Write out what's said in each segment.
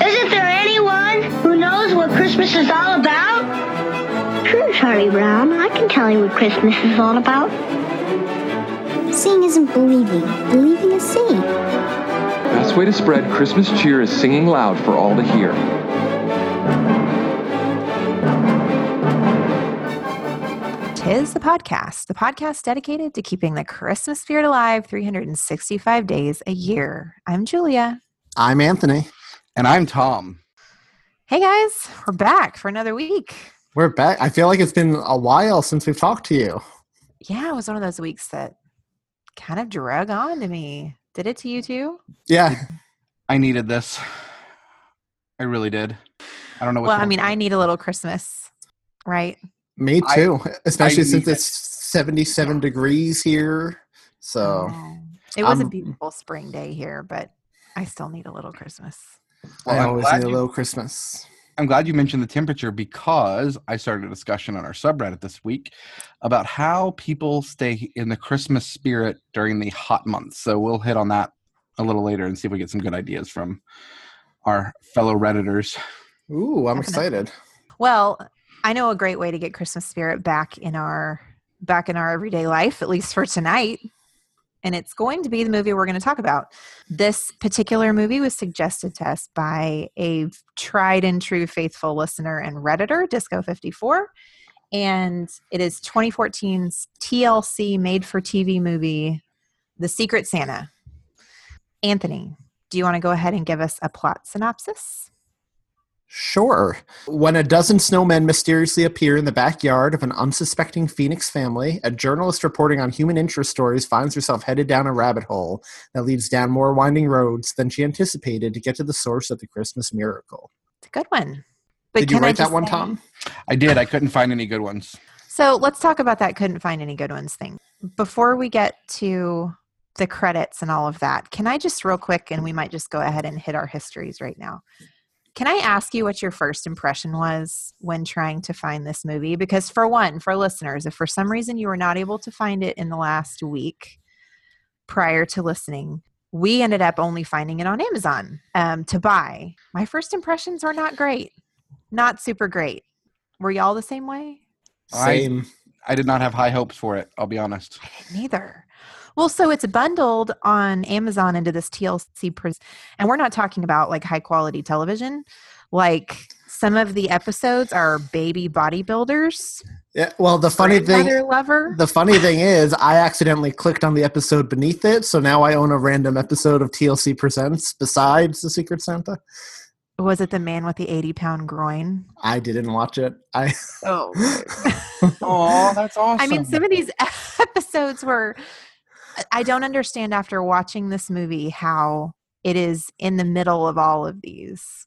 Isn't there anyone who knows what Christmas is all about? Sure, Charlie Brown. I can tell you what Christmas is all about. Seeing isn't believing. Believing is seeing. Best way to spread Christmas cheer is singing loud for all to hear. Tis the podcast, the podcast dedicated to keeping the Christmas spirit alive 365 days a year. I'm Julia. I'm Anthony. And I'm Thom. Hey guys, we're back for another week. We're back. I feel like it's been a while since we've talked to you. Yeah, it was one of those weeks that kind of drug on to me. Did it to you too? Yeah. I needed this. I really did. I don't know what Well, I mean, I need a little Christmas, right? Me too, I- especially I since need it's 77 degrees here. So. It was a I'm- beautiful spring day here, but I still need a little Christmas. Well, I I'm always glad need a you- Christmas. I'm glad you mentioned the temperature because I started a discussion on our subreddit this week about how people stay in the Christmas spirit during the hot months. So we'll hit on that a little later and see if we get some good ideas from our fellow redditors. Ooh, I'm excited. Well, I know a great way to get Christmas spirit back in our back in our everyday life, at least for tonight. And it's going to be the movie we're going to talk about. This particular movie was suggested to us by a tried and true faithful listener and redditor, Disco54, and it is 2014's TLC made for TV movie The Secret Santa. Anthony, do you want to go ahead and give us a plot synopsis? Sure. When a dozen snowmen mysteriously appear in the backyard of an unsuspecting Phoenix family, a journalist reporting on human interest stories finds herself headed down a rabbit hole that leads down more winding roads than she anticipated to get to the source of the Christmas miracle. It's a good one. But Did you write that one, say- Thom? I did. I couldn't find any good ones. So let's talk about that couldn't find any good ones thing. Before we get to the credits and all of that, can I just real quick, and we might just go ahead and hit our histories right now. Can I ask you what your first impression was when trying to find this movie? Because, for one, for listeners, if for some reason you were not able to find it in the last week prior to listening, we ended up only finding it on Amazon um, to buy. My first impressions were not great, not super great. Were y'all the same way? Same. I did not have high hopes for it. I'll be honest. Neither. Well, so it's bundled on Amazon into this TLC, pres- and we're not talking about like high quality television. Like some of the episodes are baby bodybuilders. Yeah, well, the funny thing grandmother lover. The funny thing is, I accidentally clicked on the episode beneath it, so now I own a random episode of TLC Presents besides The Secret Santa. Was it the man with the eighty pound groin? I didn't watch it. I Oh, Oh, that's awesome. I mean, some of these episodes were. I don't understand after watching this movie how it is in the middle of all of these,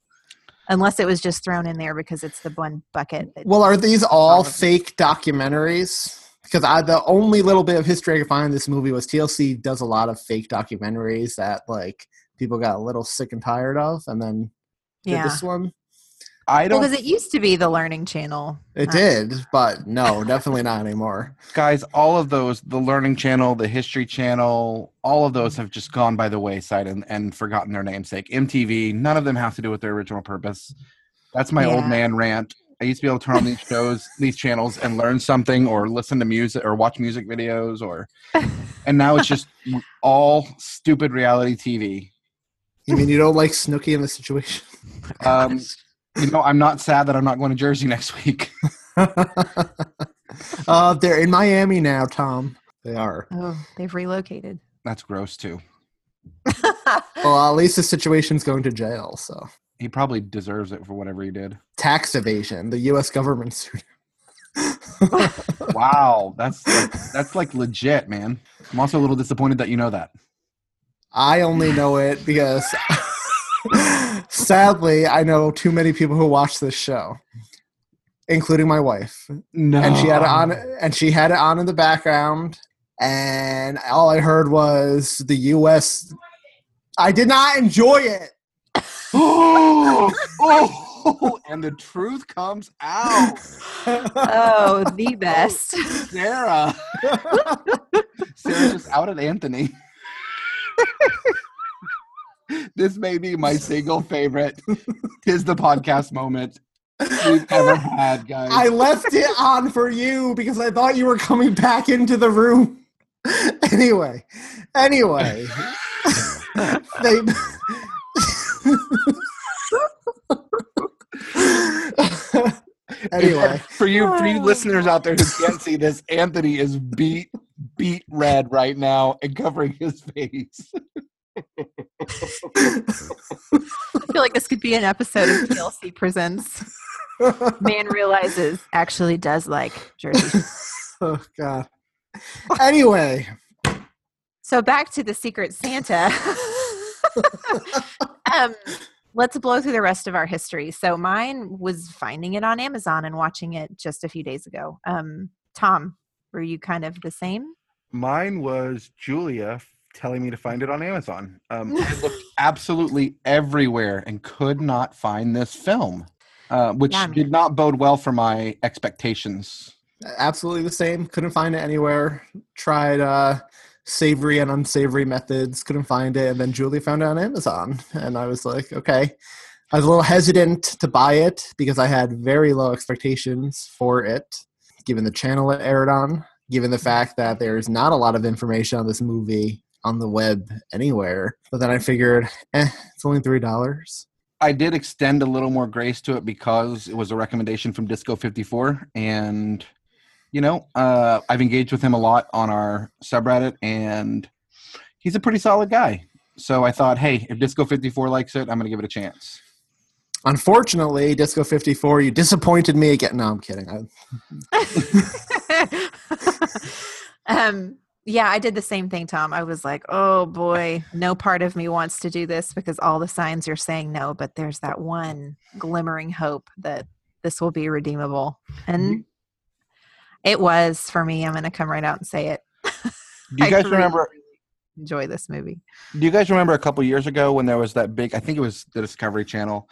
unless it was just thrown in there because it's the one bucket. Well, are these all fake documentaries? Because I, the only little bit of history I could find in this movie was TLC does a lot of fake documentaries that like people got a little sick and tired of, and then did Yeah. this one. I don't, because it used to be the Learning Channel. It Uh, did, but no, definitely not anymore. guys, all of those, the Learning Channel, the History Channel, all of those have just gone by the wayside and, and forgotten their namesake. MTV, none of them have to do with their original purpose. That's my old man rant. I used to be able to turn on these shows, these channels, and learn something, or listen to music, or watch music videos, or, and now it's just all stupid reality TV. You mean you don't like Snooki in the situation? Um, you know, I'm not sad that I'm not going to Jersey next week. uh, they're in Miami now, Thom. They are. Oh, they've relocated. That's gross too. Well, at least the situation's going to jail, so. He probably deserves it for whatever he did. Tax evasion. The U.S. government sued. Wow, that's like, that's like legit, man. I'm also a little disappointed that you know that. I only know it because Sadly, I know too many people who watch this show, including my wife. No. And she had it on and she had it on in the background and all I heard was the US I did not enjoy it. oh, oh, and the truth comes out. Oh, the oh, best. Sarah. Sarah just out outed Anthony. this may be my single favorite is the podcast moment we've ever had, guys. I left it on for you because I thought you were coming back into the room. anyway, anyway, they. anyway, for you, for you oh listeners out there who can't see this, Anthony is beat, beat red right now and covering his face. I feel like this could be an episode of TLC Presents. Man realizes actually does like Jersey. oh God. Anyway, so back to the Secret Santa. um, let's blow through the rest of our history. So mine was finding it on Amazon and watching it just a few days ago. Um, Thom, were you kind of the same? Mine was Julia telling me to find it on Amazon. Um, I looked absolutely everywhere and could not find this film, uh, which Yeah, did not bode well for my expectations. absolutely the same. Couldn't find it anywhere. Tried uh, savory and unsavory methods. Couldn't find it, and then Julie found it on Amazon, and I was like, okay. I was a little hesitant to buy it because I had very low expectations for it, given the channel it aired on, given the fact that there's not a lot of information on this movie on the web anywhere. But then I figured, eh, it's only three dollars. I did extend a little more grace to it because it was a recommendation from Disco 54. And, you know, uh, I've engaged with him a lot on our subreddit, and he's a pretty solid guy. So I thought, hey, if Disco 54 likes it, I'm going to give it a chance. Unfortunately, Disco 54, you disappointed me again. No, I'm kidding. I, um, yeah, I did the same thing, Thom. I was like, oh boy, no part of me wants to do this because all the signs are saying no, but there's that one glimmering hope that this will be redeemable. And it was for me. I'm going to come right out and say it. Do you guys really, remember? enjoy this movie? Do you guys remember a couple years ago when there was that big? I think it was the Discovery Channel.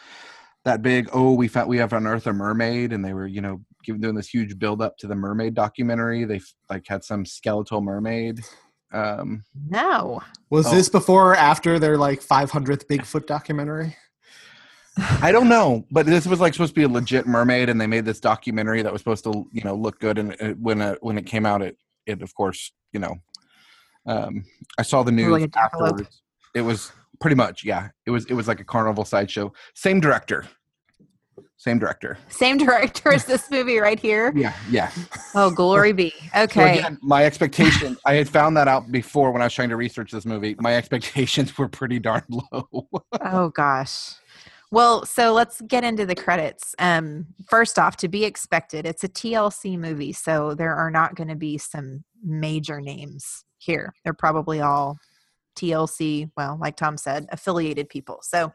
That big. Oh, we found we have unearthed a mermaid, and they were you know giving doing this huge build up to the mermaid documentary. They like had some skeletal mermaid. Um, No. was Oh. this before or after their like 500th Bigfoot documentary? I don't know, but this was like supposed to be a legit mermaid, and they made this documentary that was supposed to you know look good. And it, when it, when it came out, it it of course you know, um, I saw the news Like afterwards. It was pretty much yeah. It was it was like a carnival sideshow. Same director, same director. Same director as this movie right here. Yeah, yeah. Oh, glory be. So Okay. again, my expectation, I had found that out before when I was trying to research this movie. My expectations were pretty darn low. oh gosh. Well, so let's get into the credits. Um, first off, to be expected, it's a TLC movie, so there are not going to be some major names here. They're probably all TLC, well, like Thom said, affiliated people. So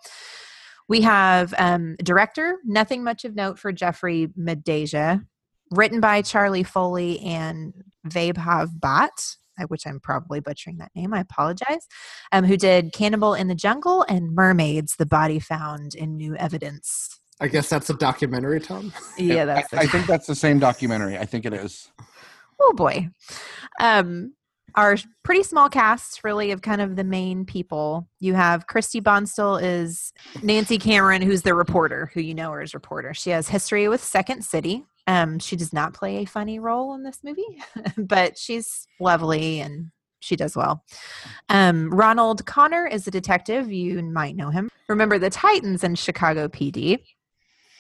we have um, director, nothing much of note for Jeffrey Medeja, written by Charlie Foley and Vaibhav Bhatt, uh, which I'm probably butchering that name. I apologize. Um, who did Cannibal in the Jungle and Mermaids: The Body Found in New Evidence. I guess that's a documentary, Thom. Yeah, that's. I, I think that's the same documentary. I think it is. oh boy. Um, our pretty small cast, really, of kind of the main people. You have Christy Bonstall is Nancy Cameron, who's the reporter, who you know her as reporter. She has history with Second City. Um, she does not play a funny role in this movie, but she's lovely and she does well. Um, Ronald Connor is a detective. You might know him. Remember the Titans and Chicago PD.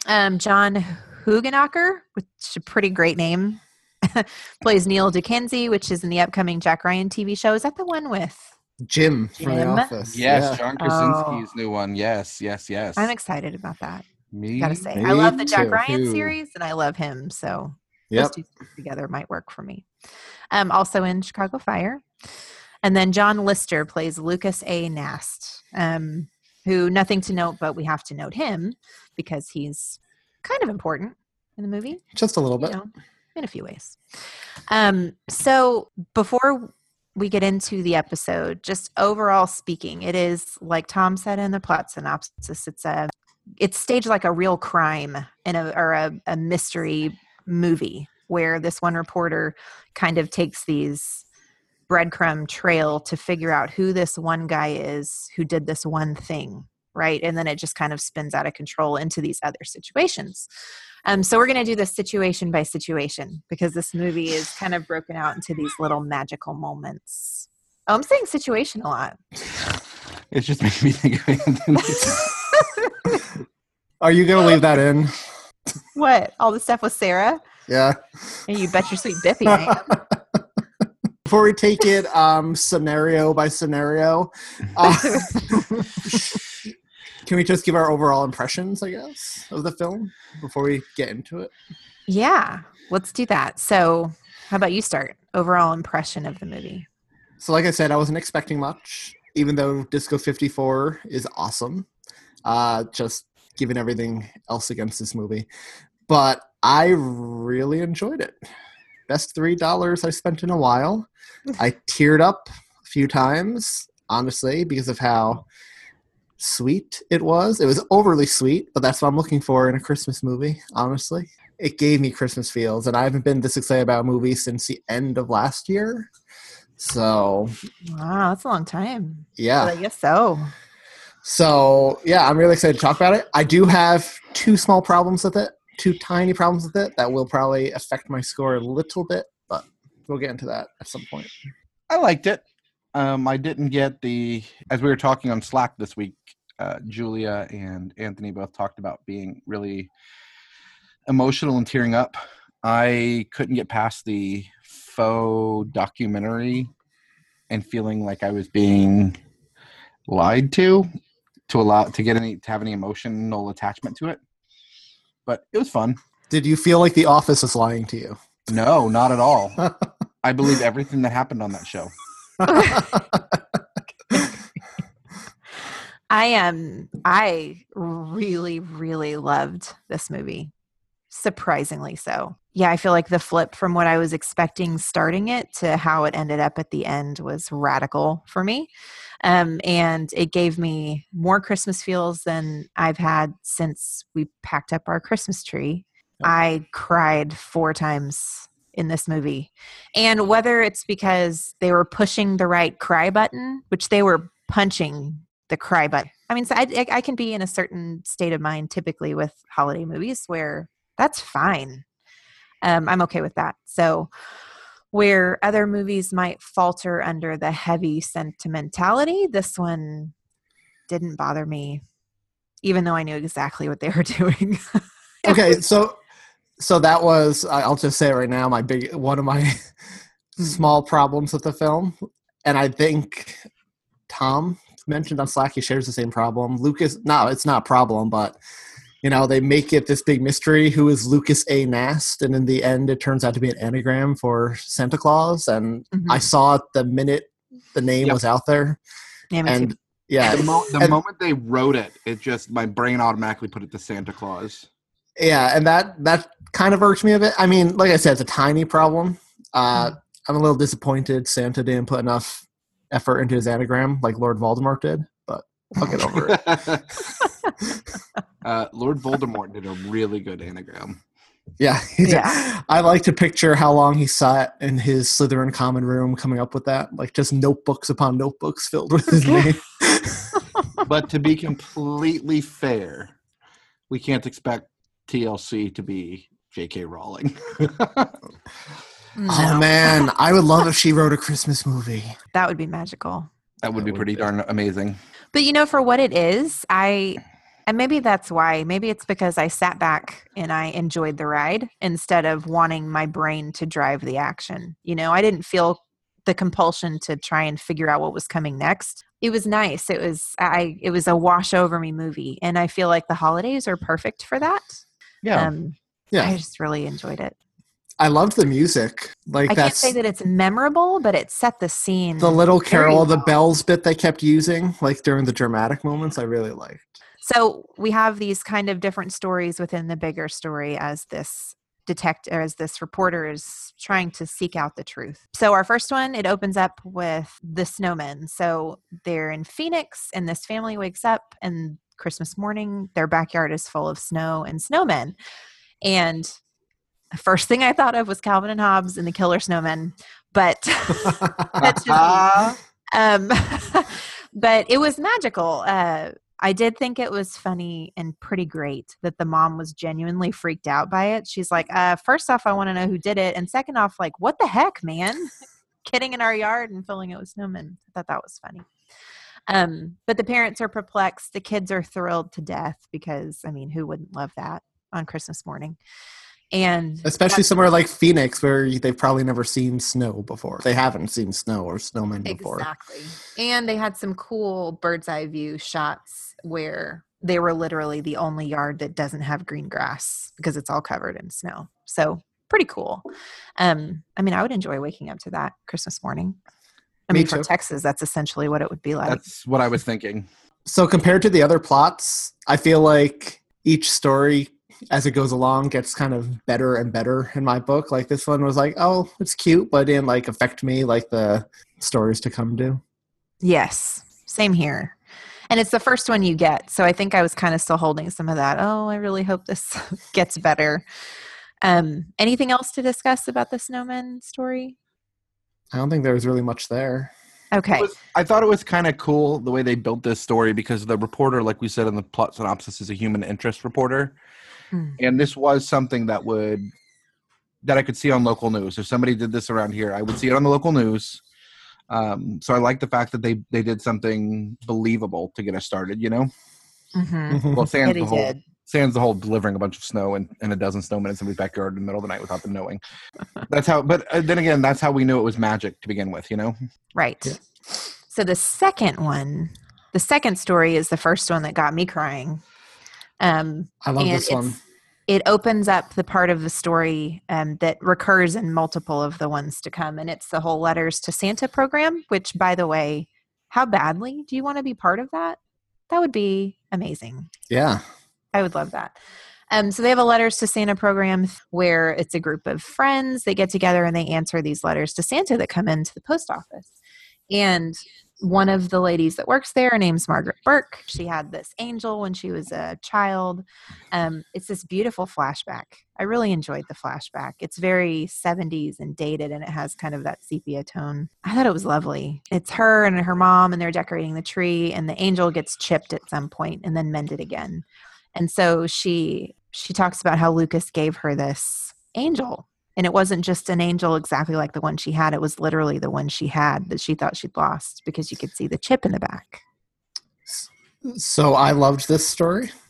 Um, John Hoogenakker, which is a pretty great name, plays Neil Dickenzie, which is in the upcoming Jack Ryan TV show. Is that the one with? Jim from The Office. Yes, Yeah. John Oh. Krasinski's new one. Yes, yes, yes. I'm excited about that. Me, Gotta say, me I love the Jack too. Ryan series, and I love him. So Yep. those two things together might work for me. Um, also in Chicago Fire, and then John Lister plays Lucas A. Nast. Um, who nothing to note, but we have to note him because he's kind of important in the movie. Just a little bit. You know, in a few ways. Um, so before we get into the episode, just overall speaking, it is like Thom said in the plot synopsis. It's a it's staged like a real crime in a or a, a mystery movie where this one reporter kind of takes these breadcrumb trail to figure out who this one guy is who did this one thing right and then it just kind of spins out of control into these other situations um, so we're going to do this situation by situation because this movie is kind of broken out into these little magical moments oh i'm saying situation a lot It's just making me think of Anthony. Are you gonna leave that in? what all the stuff with sarah Yeah. and you bet your sweet biffy I. Before we take it um, scenario by scenario, uh, can we just give our overall impressions, I guess, of the film before we get into it? yeah let's do that so how about you start overall impression of the movie So, like I said, I wasn't expecting much, even though Disco 54 is awesome. Uh, just given everything else against this movie. But I really enjoyed it. Best $3 I spent in a while. I teared up a few times, honestly, because of how sweet it was. It was overly sweet, but that's what I'm looking for in a Christmas movie, honestly. It gave me Christmas feels, and I haven't been this excited about a movie since the end of last year. So, wow that's a long time yeah. but i guess so So yeah, I'm really excited to talk about it. I do have two small problems with it, two tiny problems with it that will probably affect my score a little bit, but we'll get into that at some point. I liked it. Um, I didn't get the as we were talking on Slack this week. Uh, Julia and Anthony both talked about being really emotional and tearing up. I couldn't get past the faux documentary and feeling like I was being lied to to allow to get any to have any emotional attachment to it. But it was fun. Did you feel like The Office is lying to you? No, not at all. I believe everything that happened on that show. I am. I really, really loved this movie. Surprisingly so. Yeah, I feel like the flip from what I was expecting starting it to how it ended up at the end was radical for me. Um, and it gave me more Christmas feels than I've had since we packed up our Christmas tree. I cried four times in this movie. And whether it's because they were pushing the right cry button, which they were punching the cry button. I mean, so I, I- I can be in a certain state of mind typically with holiday movies where that's fine. Um, I'm okay with that. So, where other movies might falter under the heavy sentimentality, this one didn't bother me, even though I knew exactly what they were doing. okay, so so that was I'll just say it right now my big one of my small problems with the film, and I think Thom mentioned on Slack he shares the same problem. Lucas, no, it's not a problem, but you know they make it this big mystery who is Lucas A. Nast, and in the end it turns out to be an anagram for Santa Claus, and I saw it the minute the name Yep. was out there, Yeah, me too. and yeah, The, mo- the and- moment they wrote it, it just my brain automatically put it to Santa Claus. yeah and that that kind of irks me a bit i mean like i said it's a tiny problem uh i'm a little disappointed santa didn't put enough effort into his anagram like lord voldemort did but i'll get over it uh, Lord Voldemort did a really good anagram. yeah, he did. Yeah. i like to picture how long he sat in his slytherin common room coming up with that like just notebooks upon notebooks filled with his name But to be completely fair, we can't expect TLC to be J.K. Rowling. oh man i would love if she wrote a christmas movie that would be magical. that would be pretty darn amazing. But you know, for what it is, I and maybe that's why. Maybe it's because I sat back and I enjoyed the ride instead of wanting my brain to drive the action. You know, I didn't feel the compulsion to try and figure out what was coming next. It was nice. It was I it was a wash over me movie and I feel like the holidays are perfect for that. Yeah. Um Yeah. I just really enjoyed it. I loved the music. Like I can't say that it's memorable, but it set the scene. the little carol, the bells bit they kept using, like during the dramatic moments. I really liked. So we have these kind of different stories within the bigger story as this detect as this reporter is trying to seek out the truth. So our first one, it opens up with the snowmen. So they're in Phoenix and this family wakes up and Christmas morning their backyard is full of snow and snowmen. And the first thing I thought of was Calvin and Hobbes and the killer snowmen. But that's just um, but it was magical. Uh, I did think it was funny and pretty great that the mom was genuinely freaked out by it. She's like, uh, first off, I want to know who did it. And second off, like, what the heck, man? Kidding in our yard and filling it with snowmen. I thought that was funny. Um, but the parents are perplexed. The kids are thrilled to death because, I mean, who wouldn't love that on Christmas morning? And Especially somewhere like Phoenix, where they've probably never seen snow before. They haven't seen snow or snowmen before. Exactly. And they had some cool bird's eye view shots where they were literally the only yard that doesn't have green grass because it's all covered in snow. So pretty cool. Um, I mean, I would enjoy waking up to that Christmas morning. I Me mean, for. Texas, that's essentially what it would be like. That's what I was thinking. So compared to the other plots, I feel like each story as it goes along gets kind of better and better in my book. Like this one was like, oh, it's cute, but it didn't like affect me like the stories to come do. Yes, same here. And it's the first one you get. So I think I was kind of still holding some of that. Oh, I really hope this gets better. Um, anything else to discuss about the snowman story? I don't think there was really much there. Okay. Was- I thought it was kind of cool the way they built this story because the reporter, like we said in the plot synopsis, is a human interest reporter, Hmm. and this was something that would that I could see on local news. If somebody did this around here, I would see it on the local news. Um, so I like the fact that they they did something believable to get us started. You know, Mhm. well, Yeah, sans the whole did. sans the whole delivering a bunch of snow and, and a dozen snowmen in somebody's backyard in the middle of the night without them knowing. That's how. But uh, then again, that's how we knew it was magic to begin with. You know. Right. So the second one, the second story is the first one that got me crying. Um, I love this one. It opens up the part of the story um, that recurs in multiple of the ones to come, and it's the whole letters to Santa program. Which, by the way, how badly do you want to be part of that? That would be amazing. Yeah. I would love that. Um, so they have a letters to Santa program where it's a group of friends. They get together and they answer these letters to Santa that come into the post office. And one of the ladies that works there, her name's Margaret Burke. She had this angel when she was a child. Um, it's this beautiful flashback. I really enjoyed the flashback. It's very 70s and dated, and it has kind of that sepia tone. I thought it was lovely. It's her and her mom, and they're decorating the tree, and the angel gets chipped at some point and then mended again and so she she talks about how lucas gave her this angel and it wasn't just an angel exactly like the one she had it was literally the one she had that she thought she'd lost because you could see the chip in the back So I loved this story.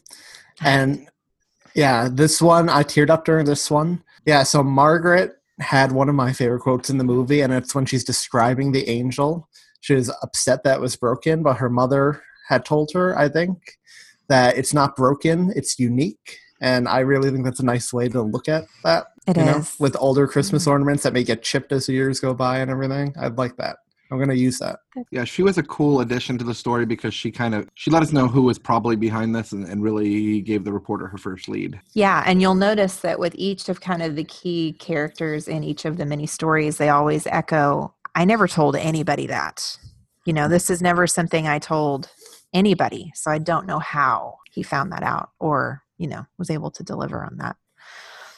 And yeah, this one, I teared up during this one. Yeah, so Margaret had one of my favorite quotes in the movie, and it's when she's describing the angel. She was upset that it was broken, but her mother had told her, I think, that it's not broken, it's unique. And I really think that's a nice way to look at that. It you know, with older Christmas mm-hmm. ornaments that may get chipped as the years go by and everything. I'd like that. I'm gonna use that. Yeah, she was a cool addition to the story because she kind of she let us know who was probably behind this and, and really gave the reporter her first lead. yeah and you'll notice that with each of kind of the key characters in each of the mini stories they always echo i never told anybody that you know this is never something i told anybody so i don't know how he found that out or you know was able to deliver on that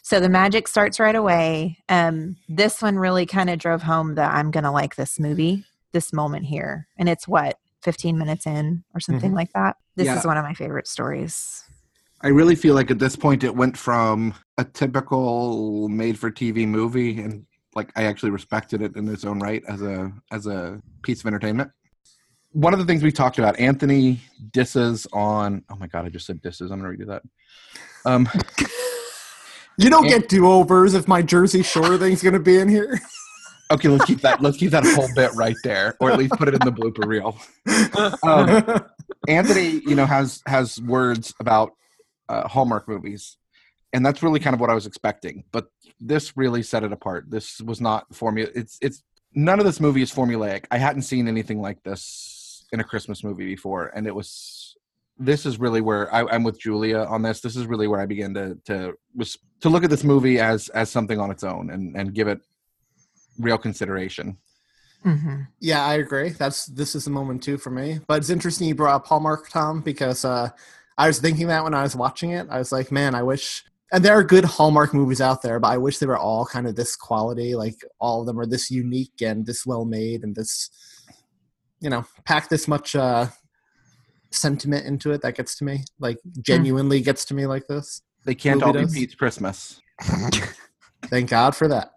so the magic starts right away um, this one really kind of drove home that i'm gonna like this movie this moment here and it's what 15 minutes in or something Mhm. like that this Yeah. is one of my favorite stories I really feel like at this point it went from a typical made for TV movie and like I actually respected it in its own right as a as a piece of entertainment. One of the things we talked about, Anthony disses on oh my god, I just said disses, I'm gonna redo that. Um You don't get do overs if my Jersey Shore thing's gonna be in here. Okay, let's keep that. Let's keep that whole bit right there, or at least put it in the blooper reel. Um, Anthony, you know, has has words about uh, Hallmark movies, and that's really kind of what I was expecting. But this really set it apart. This was not formula. It's it's none of this movie is formulaic. I hadn't seen anything like this in a Christmas movie before, and it was. This is really where I, I'm with Julia on this. This is really where I began to to was to look at this movie as as something on its own and and give it real consideration. Mm-hmm. Yeah, I agree. That's this is the moment too for me. But it's interesting you brought up Hallmark, Thom, because uh, I was thinking that when I was watching it. I was like, man, I wish. And there are good Hallmark movies out there, but I wish they were all kind of this quality. Like all of them are this unique and this well made and this, you know, pack this much uh, sentiment into it that gets to me. Like genuinely gets to me like this. They can't Movie all be does. Pete's Christmas. Thank God for that.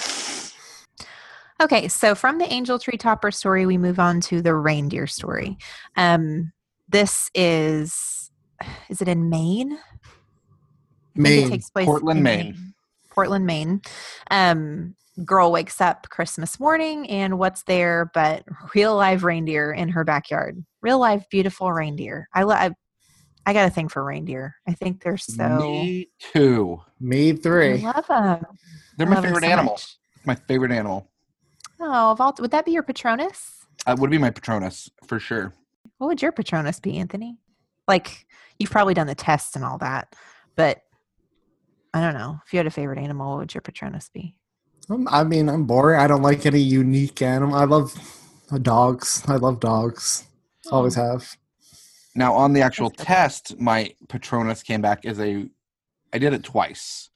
Okay, so from the angel tree topper story, we move on to the reindeer story. Um, this is is it in Maine? Maine. It takes place Portland, in Maine. Portland, Maine. Um, girl wakes up Christmas morning, and what's there but real live reindeer in her backyard? Real live, beautiful reindeer. I love. I got a thing for reindeer. I think they're so. Me too. Me I three. love them. They're my favorite so animal. much. My favorite animal. Oh, of all, would that be your Patronus? Uh, would be my Patronus for sure. What would your Patronus be, Anthony? Like you've probably done the tests and all that, but I don't know. If you had a favorite animal, what would your Patronus be? Um, I mean, I'm boring. I don't like any unique animal. I love dogs. I love dogs. Always have. Now on the actual test, my Patronus came back as a. I did it twice.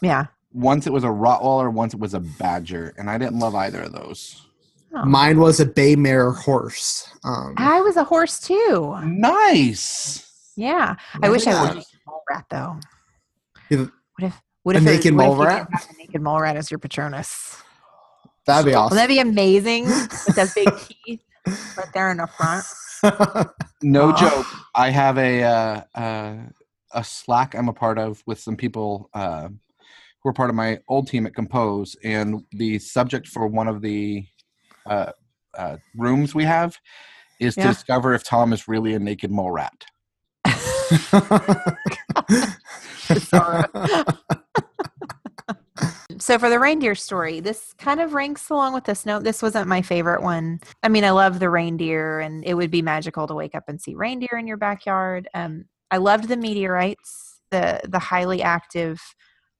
Yeah. Once it was a Rottweiler, once it was a Badger, and I didn't love either of those. Oh. Mine was a bay mare horse. Um, I was a horse too. Nice. Yeah. I wish I Yeah. would be a mole rat though. Yeah. What if what A if it- naked what if mole rat? did a naked mole rat as your Patronus? that'd be Wouldn't that awesome. be amazing with those big teeth right there in the front? No Aw. joke. I have a uh, uh, a Slack I'm a part of with some people uh, who are part of my old team at Compose, and the subject for one of the uh, uh, rooms we have is to discover if Thom is really a naked mole rat. So for the reindeer story, this kind of ranks along with this note. This wasn't my favorite one. I mean, I love the reindeer, and it would be magical to wake up and see reindeer in your backyard. Um, I loved the meteorites, the the highly active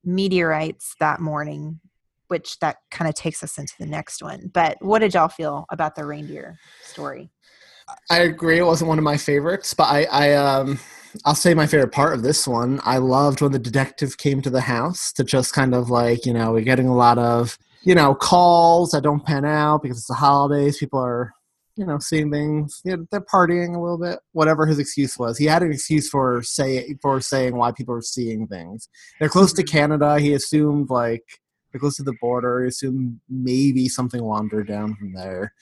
meteorites that morning, which that kind of takes us into the next one. But what did y'all feel about the reindeer story? I agree. It wasn't one of my favorites, but I, I um, I'll say my favorite part of this one. I loved when the detective came to the house to just kind of like you know we're getting a lot of you know calls that don't pan out because it's the holidays. People are you know seeing things. You know, they're partying a little bit. Whatever his excuse was, he had an excuse for say for saying why people are seeing things. They're close to mm-hmm. Canada. He assumed like they're close to the border. He assumed maybe something wandered down from there.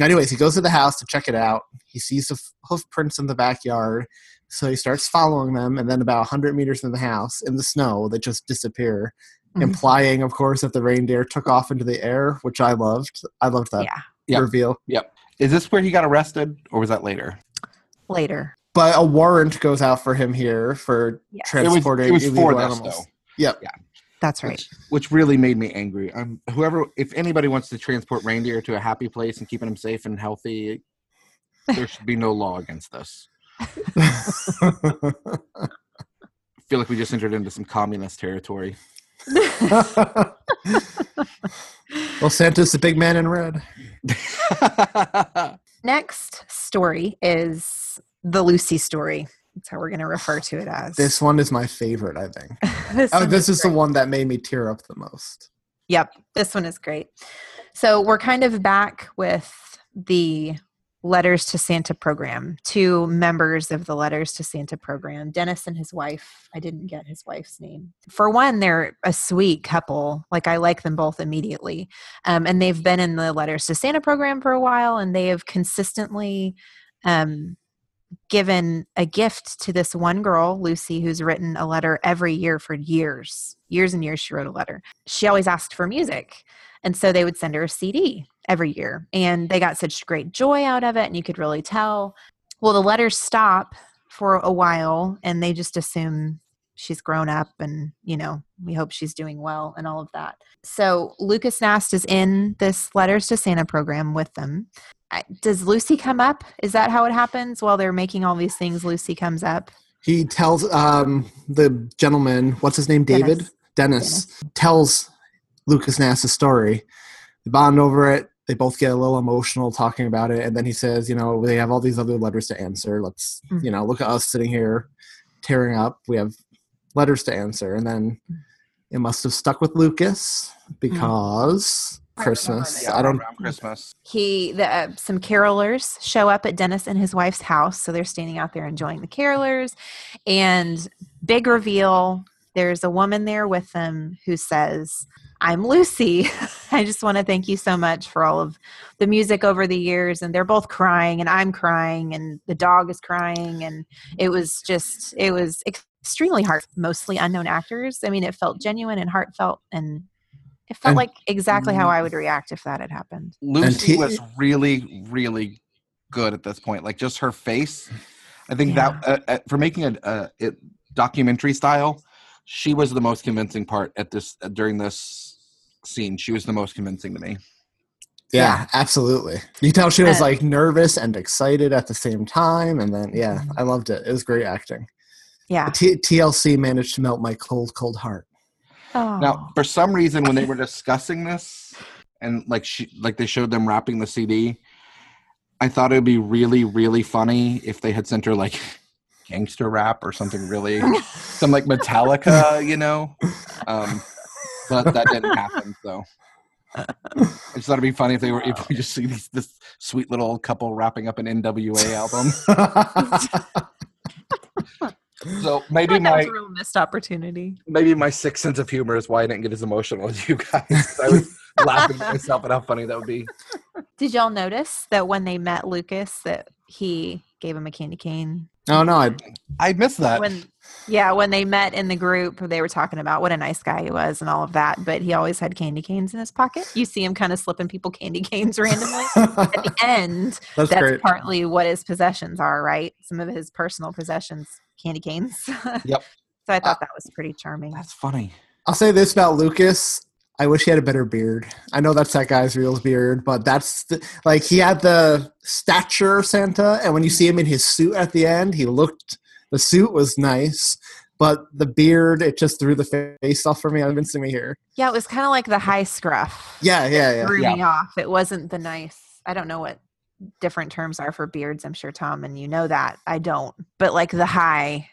Anyways, he goes to the house to check it out. He sees the hoof prints in the backyard, so he starts following them. And then, about 100 meters from the house, in the snow, they just disappear, Mhm. implying, of course, that the reindeer took off into the air, which I loved. I loved that Yeah, Yep. reveal. Yep. Is this where he got arrested, or was that later? later. But a warrant goes out for him here for Yes. It was, transporting it was illegal for this, animals. though. Yep. That's right. Which, which really made me angry. Um, whoever, if anybody wants to transport reindeer to a happy place and keeping them safe and healthy, there should be no law against this. I feel like we just entered into some communist territory. well, Santa's the big man in red. Next story is the Lucy story. That's how we're going to refer to it as. This one is my favorite, I think. this Oh, one this is the one that made me tear up the most. Yep, this one is great. So we're kind of back with the Letters to Santa program. Two members of the Letters to Santa program, Dennis and his wife. I didn't get his wife's name. For one, they're a sweet couple. Like I like them both immediately, um, and they've been in the Letters to Santa program for a while, and they have consistently. Um, given a gift to this one girl, Lucy, who's written a letter every year for years. Years and years, she wrote a letter. She always asked for music. And so they would send her a CD every year. And they got such great joy out of it. And you could really tell. Well, the letters stop for a while and they just assume she's grown up and you know we hope she's doing well and all of that so lucas nast is in this letters to santa program with them does lucy come up is that how it happens while they're making all these things lucy comes up He tells um, the gentleman, what's his name, David? Dennis. Dennis, tells Lucas Nass's story. They bond over it. They both get a little emotional talking about it. And then he says, you know, they have all these other letters to answer. Let's, Mm. you know, look at us sitting here tearing up. We have letters to answer. And then it must have stuck with Lucas because Christmas. Yeah, I don't. around Christmas. he the, uh, some carolers show up at dennis and his wife's house so they're standing out there enjoying the carolers and big reveal there's a woman there with them who says i'm lucy i just want to thank you so much for all of the music over the years and they're both crying and i'm crying and the dog is crying and it was just it was extremely hard mostly unknown actors i mean it felt genuine and heartfelt and it felt And- like exactly how i would react if that had happened Lucy was really, really good at this point. Like just her face. I think that uh, uh, for making a, a it, documentary style, she was the most convincing part at this uh, during this scene. She was the most convincing to me. Yeah, absolutely. You tell she was like nervous and excited at the same time. And then, yeah, I loved it. It was great acting. yeah T- TLC managed to melt my cold, cold heart. Oh. Now, for some reason, when they were discussing this, and like she, like they showed them wrapping the CD, I thought it would be really, really funny if they had sent her like gangster rap or something really, some like Metallica, you know. Um, but that didn't happen. So I just thought it'd be funny if they were if we just see these, this sweet little couple wrapping up an NWA album. So maybe that was my a real missed opportunity. maybe my sick sense of humor is why I didn't get as emotional as you guys. I was laughing at myself at how funny that would be. Did y'all notice that when they met Lucas that he gave him a candy cane? Oh, no. I, I missed that. When yeah, when they met in the group, they were talking about what a nice guy he was and all of that, but he always had candy canes in his pocket. You see him kind of slipping people candy canes randomly. At the end, That's that's great. partly what his possessions are, right? Some of his personal possessions, candy canes. Yep. So I thought that was pretty charming. That's funny. I'll say this about Lucas. I wish he had a better beard. I know that's that guy's real beard, but that's the, like he had the stature of Santa, and when you see him in his suit at the end, he looked. The suit was nice, but the beard it just threw the face off for me. I'm missing me here. Yeah, it was kind of like the high scruff. Yeah, yeah, yeah. threw Yeah. me off. It wasn't the nice. I don't know what different terms are for beards. I'm sure Thom and you know that. I don't. But like the high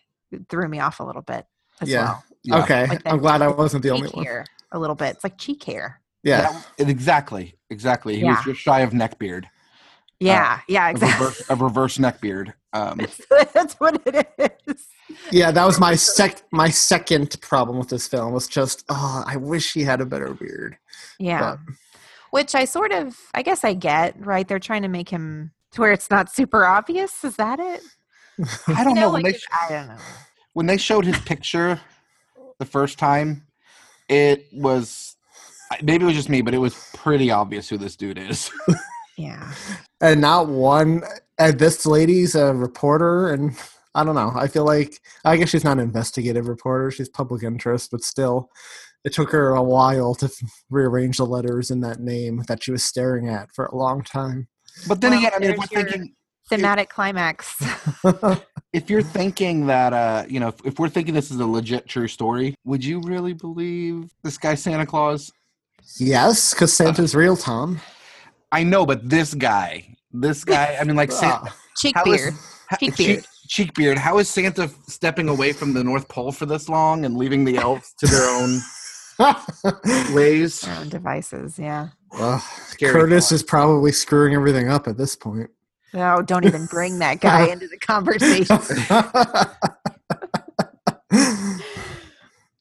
threw me off a little bit as Yeah. well. Yeah. Okay, Like I'm glad I wasn't the only one. hair a little bit. It's like cheek hair. Yeah, That- exactly. Exactly. He Yeah. was just shy of neck beard. Yeah, yeah, A exactly. reverse, a reverse neckbeard. Um, That's what it is. yeah. That was my sec. My second problem with this film was just, oh, I wish he had a better beard. Yeah. Which I sort of I guess I get, right? They're trying to make him to where it's not super obvious. Is that it? I don't You know. when, like they, if- I don't know. when they showed his picture the first time, it was maybe it was just me, but it was pretty obvious who this dude is. Yeah. and not one. And this lady's a reporter, and I don't know. I feel like I guess she's not an investigative reporter; she's public interest, but still, it took her a while to f- rearrange the letters in that name that she was staring at for a long time. But then Well, again, I mean, if we're your- thinking Thematic climax. if you're thinking that uh you know if, if we're thinking this is a legit true story would you really believe this guy santa claus yes, because Santa's real, Thom. i know but this guy this guy i mean like Santa, Ah. Cheek how is- beard. ha- Cheek cheek, beard. cheek beard how is santa stepping away from the north pole for this long and leaving the elves to their own ways Their own devices, yeah. Well, Curtis thought. is probably screwing everything up at this point. No, don't even bring that guy into the conversation.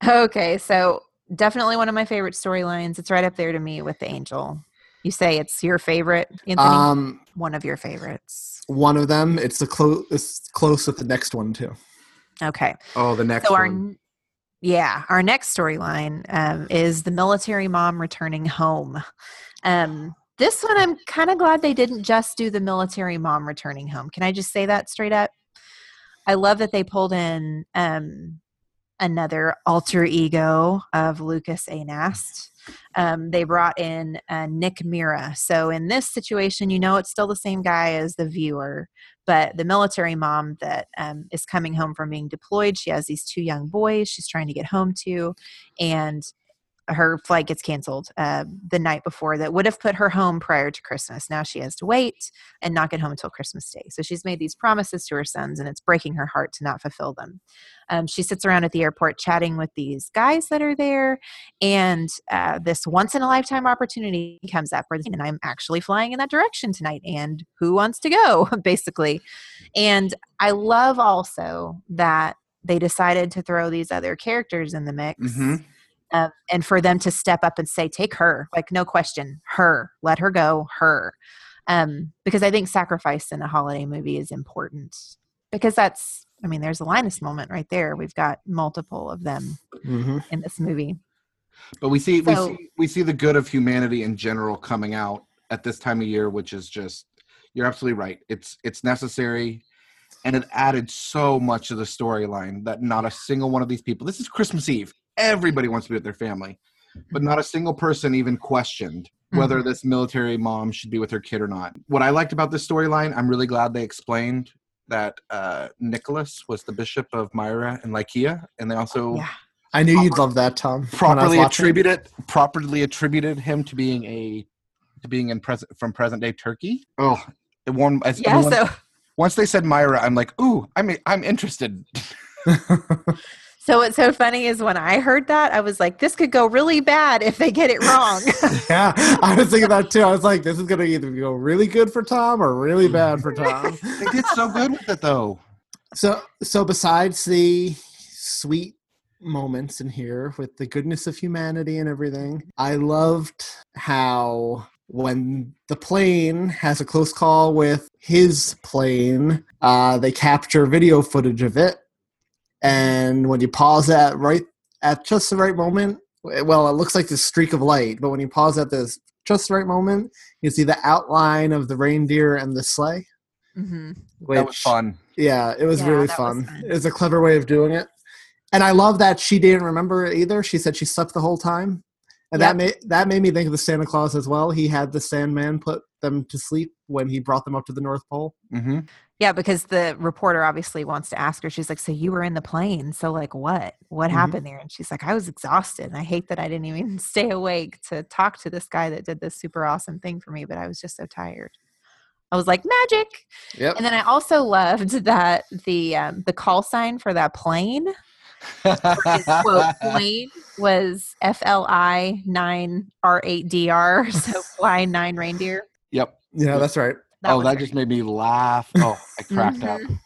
Okay, so definitely one of my favorite storylines. It's right up there to me with the angel. You say it's your favorite, Anthony? um, one of your favorites. one of them. It's the close. It's close with the next one too. Okay. oh the next so our one yeah, our next storyline um, is the military mom returning home. Um, this one, I'm kind of glad they didn't just do the military mom returning home. Can I just say that straight up? I love that they pulled in um, another alter ego of Lucas A. Nast. Um, they brought in uh, Nick Mira. So in this situation, you know it's still the same guy as the viewer, but the military mom that um, is coming home from being deployed, she has these two young boys she's trying to get home to, and her flight gets canceled uh, the night before that would have put her home prior to Christmas. Now she has to wait and not get home until Christmas Day. So she's made these promises to her sons, and it's breaking her heart to not fulfill them. Um, she sits around at the airport chatting with these guys that are there, and uh, this once in a lifetime opportunity comes up. for Where, and I'm actually flying in that direction tonight, and who wants to go, basically. And I love also that they decided to throw these other characters in the mix. Mm-hmm. Uh, and for them to step up and say, take her, like, no question, her, let her go, her. Um, because I think sacrifice in a holiday movie is important because that's, I mean, there's a Linus moment right there. We've got multiple of them Mm-hmm. in this movie. But we see So- we see we see the good of humanity in general coming out at this time of year, which is just you're absolutely right. It's it's necessary and it added so much to the storyline that not a single one of these people this is Christmas Eve. Everybody wants to be with their family. But not a single person even questioned whether Mm-hmm. this military mom should be with her kid or not. What I liked about this storyline, I'm really glad they explained that uh, Nicholas was the bishop of Myra and Lycia, and they also Yeah. I knew you'd love that, Thom. when I was properly attributed properly attributed him to being a to being in present from present day Turkey. Oh, it warmed. As Yeah. everyone- So, once they said Myra, I'm like, ooh, I'm I'm interested. so what's so funny is when I heard that, I was like, this could go really bad if they get it wrong. yeah, I was thinking that too. I was like, this is going to either go really good for Thom or really bad for Thom. they did so good with it though. So, so besides the sweet moments in here with the goodness of humanity and everything, I loved how when the plane has a close call with his plane, uh, they capture video footage of it, and when you pause at right at just the right moment, well, it looks like this streak of light, but when you pause at this just the right moment, you see the outline of the reindeer and the sleigh. hmm that was which- fun. yeah, it was Yeah, really that was fun. fun. It was a clever way of doing it. And I love that she didn't remember it either. She said she slept the whole time. And that made that made me think of the Santa Claus as well. He had the Sandman put them to sleep when he brought them up to the North Pole. hmm Yeah, because the reporter obviously wants to ask her. She's like, "So you were in the plane? So like, what? What Mhm. happened there?" And she's like, "I was exhausted, and I hate that I didn't even stay awake to talk to this guy that did this super awesome thing for me, but I was just so tired." I was like, "Magic!" Yep. And then I also loved that the um, the call sign for that plane, his quote plane, was F L I nine R eight D R, so fly nine reindeer. Yep. Yeah, that's right. Oh, that great. just made me laugh. Oh, I cracked up. Mhm.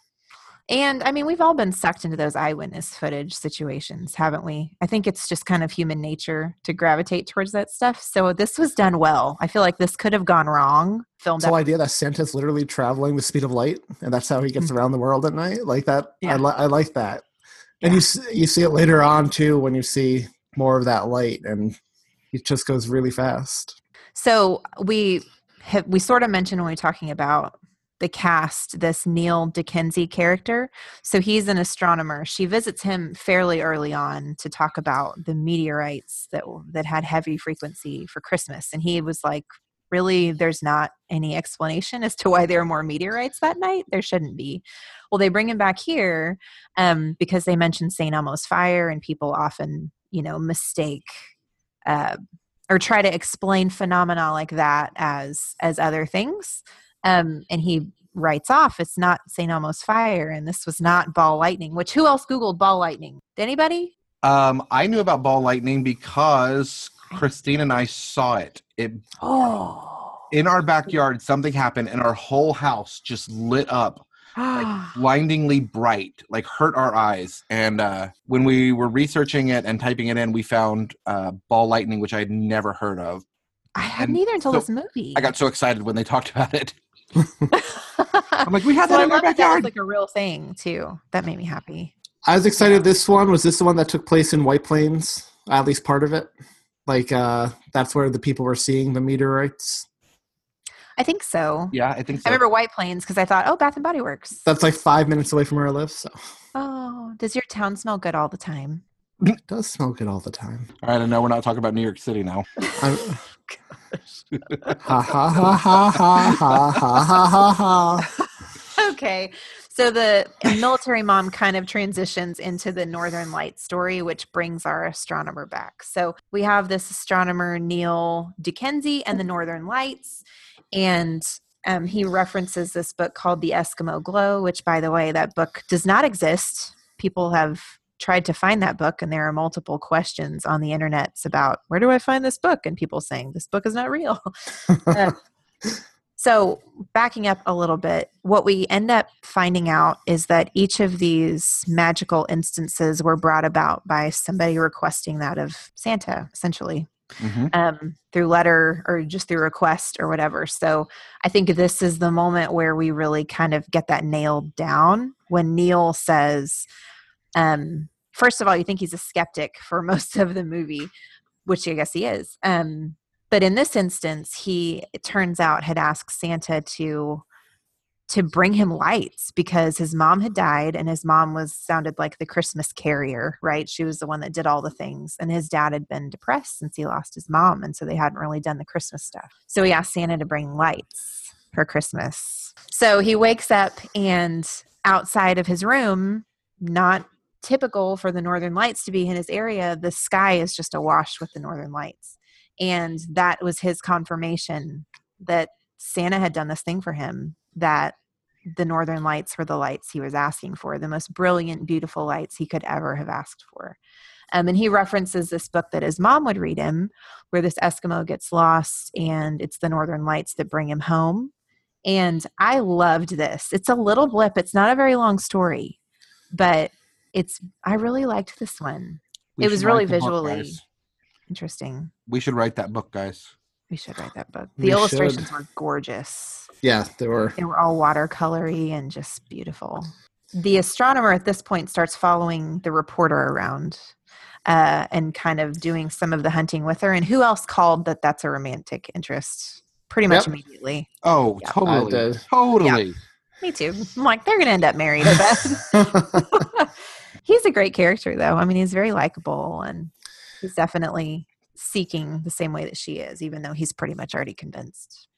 And I mean, we've all been sucked into those eyewitness footage situations, haven't we? I think it's just kind of human nature to gravitate towards that stuff. So this was done well. I feel like this could have gone wrong. Filmed This whole up. idea that Santa's literally traveling the speed of light, and that's how he gets around the world at night. Like that, Yeah. I, li- I like that. And you you see it later on too when you see more of that light, and it just goes really fast. So we have, we sort of mentioned when we were talking about the cast this Neil Dickensie character. So he's an astronomer. She visits him fairly early on to talk about the meteorites that that had heavy frequency for Christmas, and he was like, "Really, there's not any explanation as to why there are more meteorites that night. There shouldn't be." Well, they bring him back here um, because they mention St. Elmo's fire, and people often, you know, mistake. Uh, or try to explain phenomena like that as as other things um, and he writes off it's not st elmo's fire and this was not ball lightning which who else googled ball lightning did anybody Um, I knew about ball lightning because Christine and I saw it. It oh in our backyard. Something happened, and our whole house just lit up like blindingly bright, like hurt our eyes. And uh, when we were researching it and typing it in, we found uh, ball lightning, which I had never heard of. i hadn't and either until so this movie I got so excited when they talked about it. I'm like, we had So that I in our love that that was backyard. like a real thing too that made me happy I was excited. This one was this the one that took place in White Plains, at least part of it. Like uh, that's where the people were seeing the meteorites. I think so. Yeah, I think so. I remember White Plains because I thought, oh, Bath and Body Works. That's like five minutes away from where I live, so Oh, does your town smell good all the time? it does smell good all the time. All right, I know we're not talking about New York City now. I'm, ha ha ha ha ha ha ha ha ha. okay. So the military mom kind of transitions into the Northern Light story, which brings our astronomer back. So we have this astronomer, Neil Dickensie, and the Northern Lights. And um, he references this book called The Eskimo Glow, which, by the way, that book does not exist. People have tried to find that book, and there are multiple questions on the internet about where do I find this book? And people saying this book is not real. Uh, so, backing up a little bit, what we end up finding out is that each of these magical instances were brought about by somebody requesting that of Santa, essentially, Mhm. um, through letter or just through request or whatever. So, I think this is the moment where we really kind of get that nailed down when Neil says, um, first of all, you think he's a skeptic for most of the movie, which I guess he is. Um, but in this instance, he it turns out had asked Santa to to bring him lights because his mom had died and his mom was sounded like the Christmas carrier, right? She was the one that did all the things and his dad had been depressed since he lost his mom and so they hadn't really done the Christmas stuff. So he asked Santa to bring lights for Christmas. So he wakes up and outside of his room, not typical for the northern lights to be in his area, the sky is just awash with the northern lights. And that was his confirmation that Santa had done this thing for him, that the northern lights were the lights he was asking for, the most brilliant, beautiful lights he could ever have asked for. Um, and he references this book that his mom would read him, where this Eskimo gets lost and it's the northern lights that bring him home. And I loved this. It's a little blip, it's not a very long story, but it's, I really liked this one. We it was really book, visually interesting. We should write that book, guys. We should write that book. We The illustrations should. were gorgeous. Yeah, they were. They were all watercolory and just beautiful. The astronomer at this point starts following the reporter around uh, and kind of doing some of the hunting with her. And who else called that that's a romantic interest? Pretty much Yep. immediately. Oh, Yeah. totally. I did. Totally. Me too. I'm like, they're going to end up married, I he's a great character, though. I mean, he's very likable and he's definitely seeking the same way that she is, even though he's pretty much already convinced.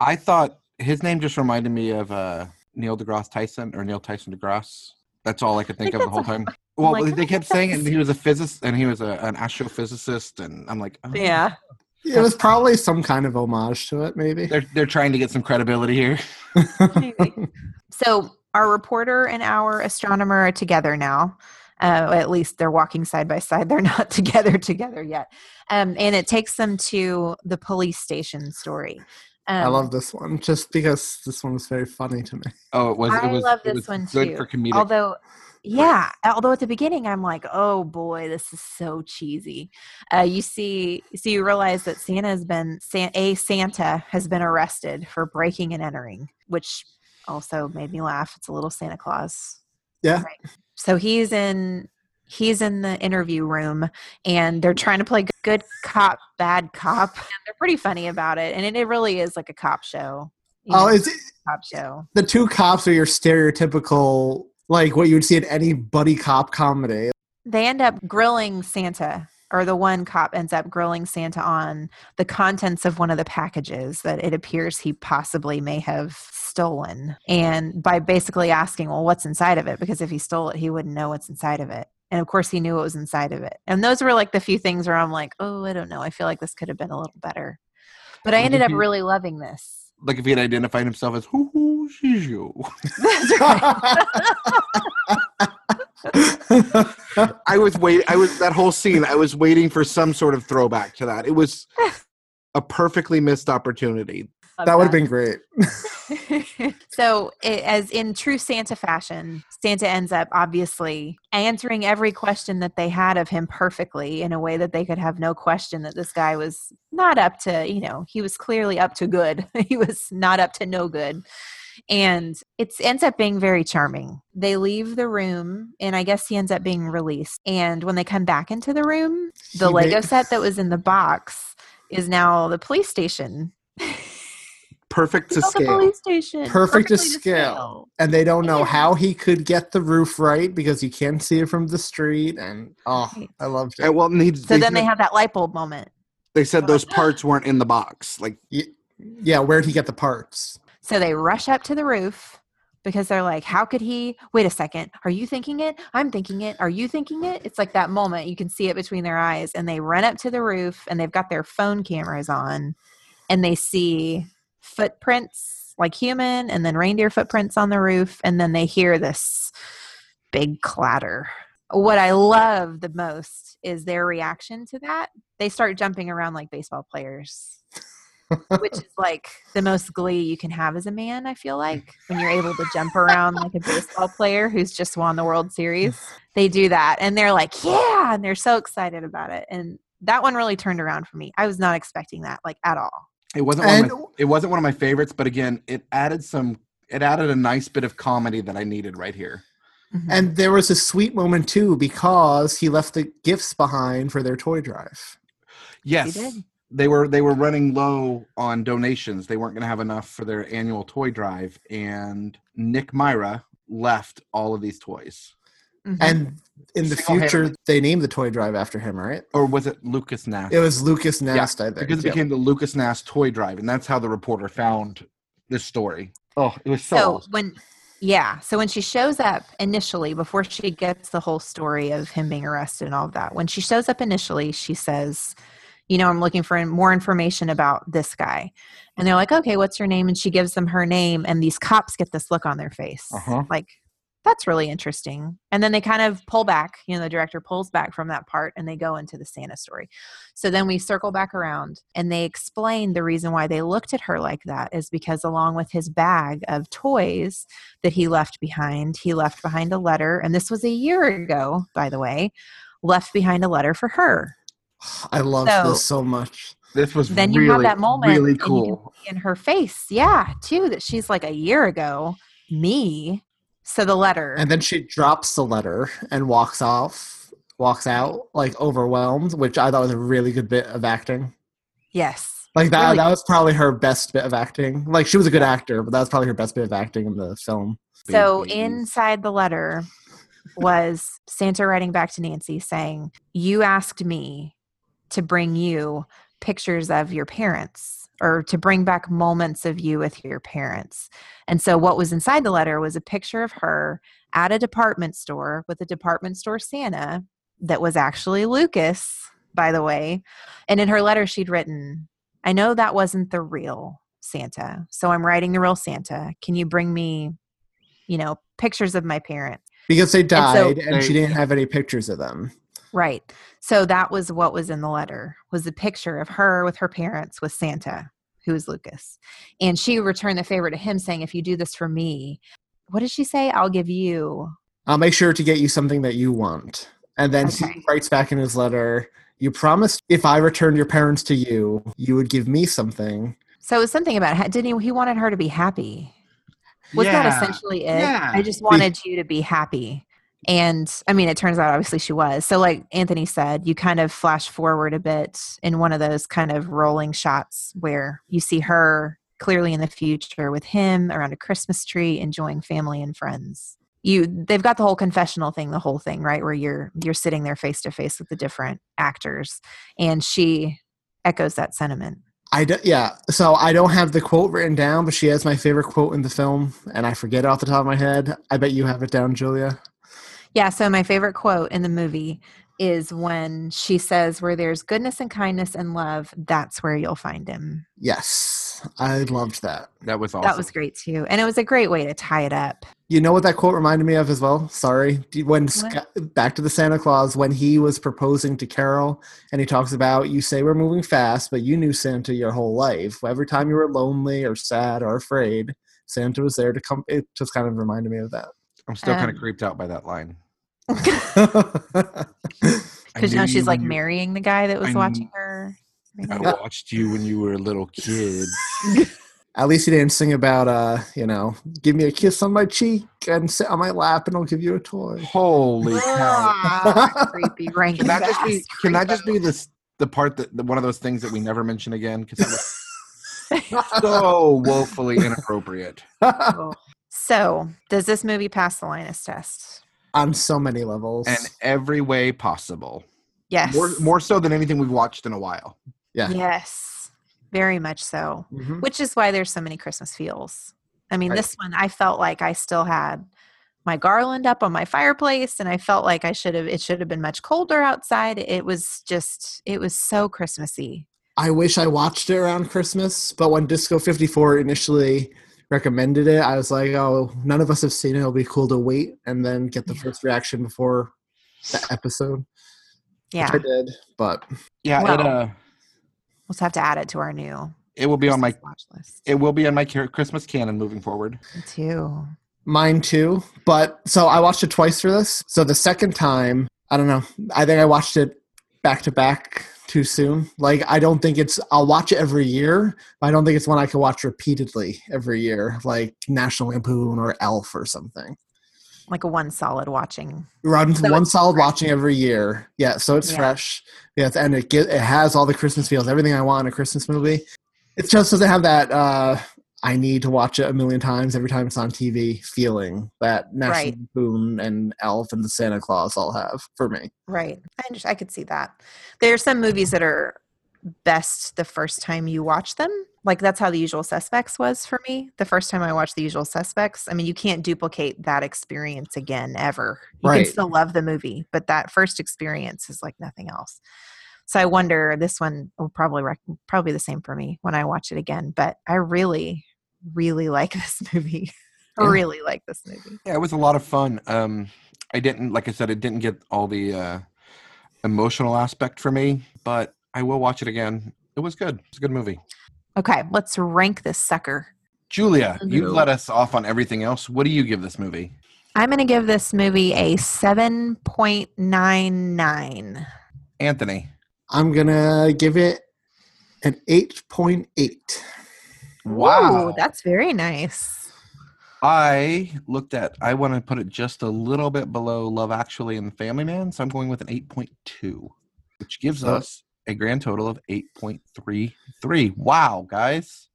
I thought his name just reminded me of uh, Neil deGrasse Tyson or Neil Tyson deGrasse. That's all I could think Like, of the whole time. Well, like, they kept saying it, and he was a physicist and he was a, an astrophysicist, and I'm like, oh, Yeah. It was probably some kind of homage to it, maybe. They're they're trying to get some credibility here. So our reporter and our astronomer are together now. Uh, at least they're walking side by side. They're not together together yet. Um, and it takes them to the police station story. Um, I love this one just because this one was very funny to me. Oh, it was. I it was. love it this was one good too. for comedic. Although, yeah, although at the beginning I'm like, oh boy, this is so cheesy. Uh, you see, so you realize that Santa has been a Santa has been arrested for breaking and entering, which also made me laugh. It's a little Santa Claus. Yeah. So he's in he's in the interview room and they're trying to play good cop, bad cop. And they're pretty funny about it, and it, it really is like a cop show. you Oh, know, is it cop show. the two cops are your stereotypical like what you would see in any buddy cop comedy. they end up grilling Santa, or the one cop ends up grilling Santa on the contents of one of the packages that it appears he possibly may have stolen. And by basically asking, well, what's inside of it? Because if he stole it, he wouldn't know what's inside of it. And of course, he knew what was inside of it. And those were like the few things where I'm like, oh, I don't know. I feel like this could have been a little better. But I ended up really loving this. like if he had identified himself as who who she's you. That's right. I was wait. I was that whole scene. I was waiting for some sort of throwback to that. It was a perfectly missed opportunity. that would have been great. so, it, as in true Santa fashion, Santa ends up obviously answering every question that they had of him perfectly in a way that they could have no question that this guy was not up to, you know, he was clearly up to good. he was not up to no good. And it ends up being very charming. They leave the room, and I guess he ends up being released. And when they come back into the room, the He Lego ma- set that was in the box is now the police station. perfect to Built a scale. police station. Perfect to perfectly scale. And they don't know Yeah. how he could get the roof right because you can't see it from the street. And oh, Right. I loved it. And well, and he, So then they have that light bulb moment. they said those parts weren't in the box. Like Yeah, where'd he get the parts? So they rush up to the roof because they're like, how could he? Wait a second. Are you thinking it? I'm thinking it. Are you thinking it? It's like that moment. You can see it between their eyes. And they run up to the roof and they've got their phone cameras on and they see footprints like human and then reindeer footprints on the roof. And then they hear this big clatter. What I love the most is their reaction to that. They start jumping around like baseball players which is like the most glee you can have as a man, I feel like, when you're able to jump around like a baseball player who's just won the World Series. They do that and they're like, yeah, and they're so excited about it. And that one really turned around for me. I was not expecting that like at all. It wasn't one And- of my, it wasn't one of my favorites, but again, it added some it added a nice bit of comedy that I needed right here. Mm-hmm. And there was a sweet moment too because he left the gifts behind for their toy drive. Yes. Did. They were they were running low on donations. They weren't going to have enough for their annual toy drive and Nick Myra left all of these toys. Mhm. And in the future, they named the toy drive after him, right? Or was it Lucas Nast? It was Lucas Nast, I think. because it Yep. became the Lucas Nast toy drive, and that's how the reporter found this story. Oh, it was so, so awesome. when yeah so when she shows up initially before she gets the whole story of him being arrested and all of that when she shows up initially she says you know i'm looking for more information about this guy and they're like okay what's your name and she gives them her name and these cops get this look on their face Uh-huh. like that's really interesting and then they kind of pull back you know the director pulls back from that part and they go into the santa story so then we circle back around and they explain the reason why they looked at her like that is because along with his bag of toys that he left behind, he left behind a letter. And this was a year ago, by the way, left behind a letter for her. I love So- this so much. this was Then you have that moment really and you can cool. in her face, yeah, too, that she's like a year ago, me. So the letter. And then she drops the letter and walks off, walks out like overwhelmed, which I thought was a really good bit of acting. yes. Like that, Really that was probably her best bit of acting. Like she was a good actor, but that was probably her best bit of acting in the film. So Babies. inside the letter was Santa writing back to Nancy saying, You asked me to bring you pictures of your parents or to bring back moments of you with your parents. And so what was inside the letter was a picture of her at a department store with a department store Santa that was actually Lucas, by the way. And in her letter, she'd written, I know that wasn't the real Santa. So I'm writing the real Santa. Can you bring me you know, pictures of my parents. Because they died and, she They- didn't have any pictures of them. Right. So that was what was in the letter was the picture of her with her parents with Santa, who is Lucas. And she returned the favor to him saying, if you do this for me, what did she say? I'll give you. I'll make sure to get you something that you want. And then Okay. he writes back in his letter, You promised if I returned your parents to you, you would give me something. So it was something about didn't he? He wanted her to be happy. Was that essentially it? Yeah. I just wanted you to be happy. And I mean, it turns out obviously she was. So, like Anthony said, you kind of flash forward a bit in one of those kind of rolling shots where you see her clearly in the future with him around a Christmas tree, enjoying family and friends. You, they've got the whole confessional thing, the whole thing, right? Where you're you're sitting there face to face with the different actors, and she echoes that sentiment. I do, yeah. So I don't have the quote written down, but she has my favorite quote in the film, and I forget it off the top of my head. I bet you have it down, Julia. Yeah, so my favorite quote in the movie is when she says, Where there's goodness and kindness and love, that's where you'll find him. Yes, I loved that. That was awesome. That was great too. And it was a great way to tie it up. You know what that quote reminded me of as well? Sorry. When Sc- back to the Santa Claus, when he was proposing to Carol, and he talks about, you say we're moving fast, but you knew Santa your whole life. Every time you were lonely or sad or afraid, Santa was there to come. It just kind of reminded me of that. I'm still kind Um, of creeped out by that line. Because now she's like marrying the guy that was I watching kn- her. I watched you when you were a little kid. At least he didn't sing about, uh, you know, give me a kiss on my cheek and sit on my lap, and I'll give you a toy. Holy cow! Creepy. Rank Can that just be? Can that just be this? The part that the, one of those things that we never mention again because that so woefully inappropriate. So, does this movie pass the Linus test? On so many levels. and every way possible. Yes. More, more so than anything we've watched in a while. yeah. Yes. Very much so. Mhm. Which is why there's so many Christmas feels. I mean, Right. this one I felt like I still had my garland up on my fireplace and I felt like I should have it should have been much colder outside. It was just it was so Christmassy. I wish I watched it around Christmas, but when Disco 54 initially recommended it, I was like, oh, none of us have seen it. It'll be cool to wait and then get the first reaction before the episode. Yeah. Which I did, but Yeah, it uh We'll just have to add it to our new it will be on my watch list it will be on my Christmas canon moving forward. Me too. mine too. But so I watched it twice for this. So the second time, I don't know. I think I watched it back to back too soon. Like I don't think it's I'll watch it every year, but I don't think it's one I can watch repeatedly every year, like National Lampoon or Elf or something. Like a one solid watching. Run So one solid watching every year. Yeah, so it's Yeah. fresh. Yeah, and it get, it has all the Christmas feels, everything I want in a Christmas movie. It just doesn't have that uh I need to watch it a million times every time it's on TV feeling that National Right. Lampoon and Elf and the Santa Claus all have for me. Right. I I could see that. There are some movies that are best the first time you watch them. Like that's how The Usual Suspects was for me. The first time I watched The Usual Suspects, I mean, you can't duplicate that experience again ever. You Right. can still love the movie, but that first experience is like nothing else. So I wonder this one will probably rec- probably the same for me when I watch it again. But I really, really like this movie. Really like this movie. Yeah, it was a lot of fun. Um, I didn't, like I said, it didn't get all the uh, emotional aspect for me, but I will watch it again. It was good. It's a good movie. Okay, let's rank this sucker. Julia, you let us off on everything else. What do you give this movie? I'm going to give this movie a 7.99. Anthony. I'm going to give it an 8.8. 8. Wow. Ooh, that's very nice. I looked at, I want to put it just a little bit below Love Actually and Family Man. So I'm going with an 8.2, which gives us a grand total of 8.33. Wow, guys.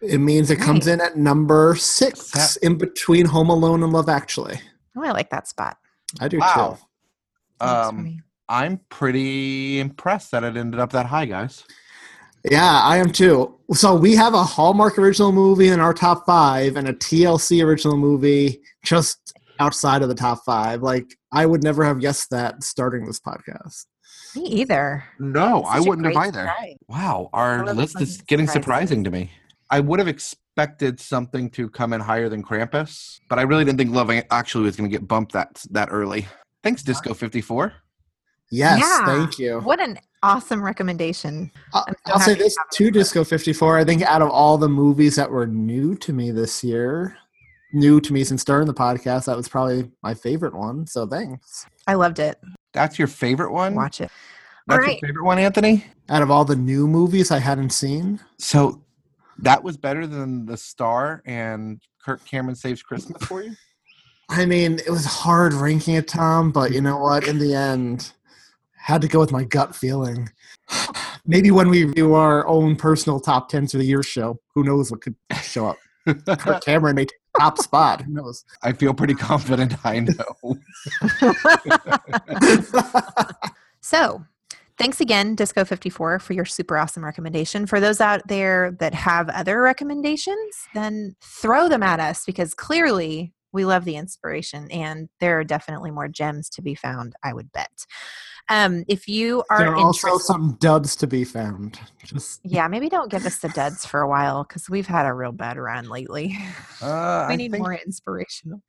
It means it comes nice. in at number six that- in between Home Alone and Love Actually. Oh, I like that spot. I do wow. too. Um, I'm pretty impressed that it ended up that high, guys. Yeah, I am too. So we have a Hallmark original movie in our top five and a TLC original movie just outside of the top five. Like I would never have guessed that starting this podcast. Me either. No, I wouldn't have either. surprise. Wow, our list is getting surprises. surprising to me. I would have expected something to come in higher than Krampus, but I really didn't think Love Actually was going to get bumped that that early. Thanks, Disco 54. Yes, Yeah. thank you. What an awesome recommendation. I'll, so I'll say this have to Disco 54. I think out of all the movies that were new to me this year, new to me since starting the podcast, that was probably my favorite one. So thanks. I loved it. That's your favorite one? Watch it. That's Alright. your favorite one, Anthony? Out of all the new movies I hadn't seen, So that was better than The Star and Kirk Cameron Saves Christmas for you? I mean, it was hard ranking it, Thom, but you know what? In the end, had to go with my gut feeling. Maybe when we do our own personal top tens for the year show, who knows what could show up? Kirk Cameron may take top spot. Who knows? I feel pretty confident I know. So, thanks again, Disco54, for your super awesome recommendation. For those out there that have other recommendations, then throw them at us because clearly we love the inspiration and there are definitely more gems to be found, I would bet. Um, if you are there are also some duds to be found. Just yeah, maybe don't give us the duds for a while because we've had a real bad run lately. Uh, we I need think more inspiration.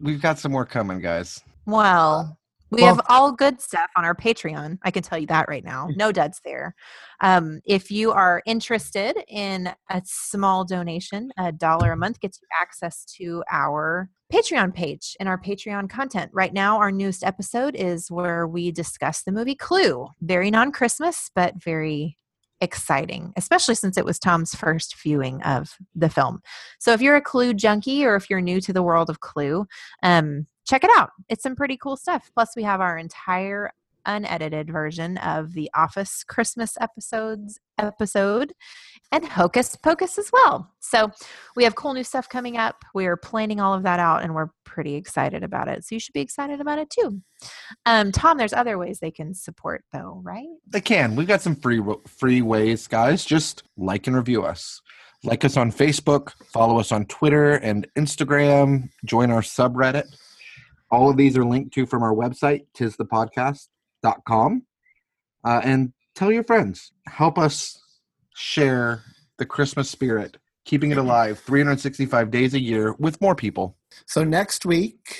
we've got some more coming, guys. Well, we Well- have all good stuff on our Patreon. I can tell you that right now. No duds there. Um, if you are interested in a small donation, a dollar a month gets you access to our Patreon page and our Patreon content. Right now, our newest episode is where we discuss the movie Clue. Very non Christmas, but very exciting, especially since it was Thom's first viewing of the film. So if you're a Clue junkie or if you're new to the world of Clue, um, check it out. It's some pretty cool stuff. Plus, we have our entire unedited version of the Office Christmas episodes episode and Hocus Pocus as well. So we have cool new stuff coming up. We're planning all of that out and we're pretty excited about it. So you should be excited about it too. Um, Thom, there's other ways they can support though, right? They can. We've got some free free ways, guys. Just like and review us. Like us on Facebook, follow us on Twitter and Instagram, join our subreddit. All of these are linked to from our website, tisthepodcast.com. Uh, and tell your friends. Help us share the Christmas spirit, keeping it alive 365 days a year with more people. So next week,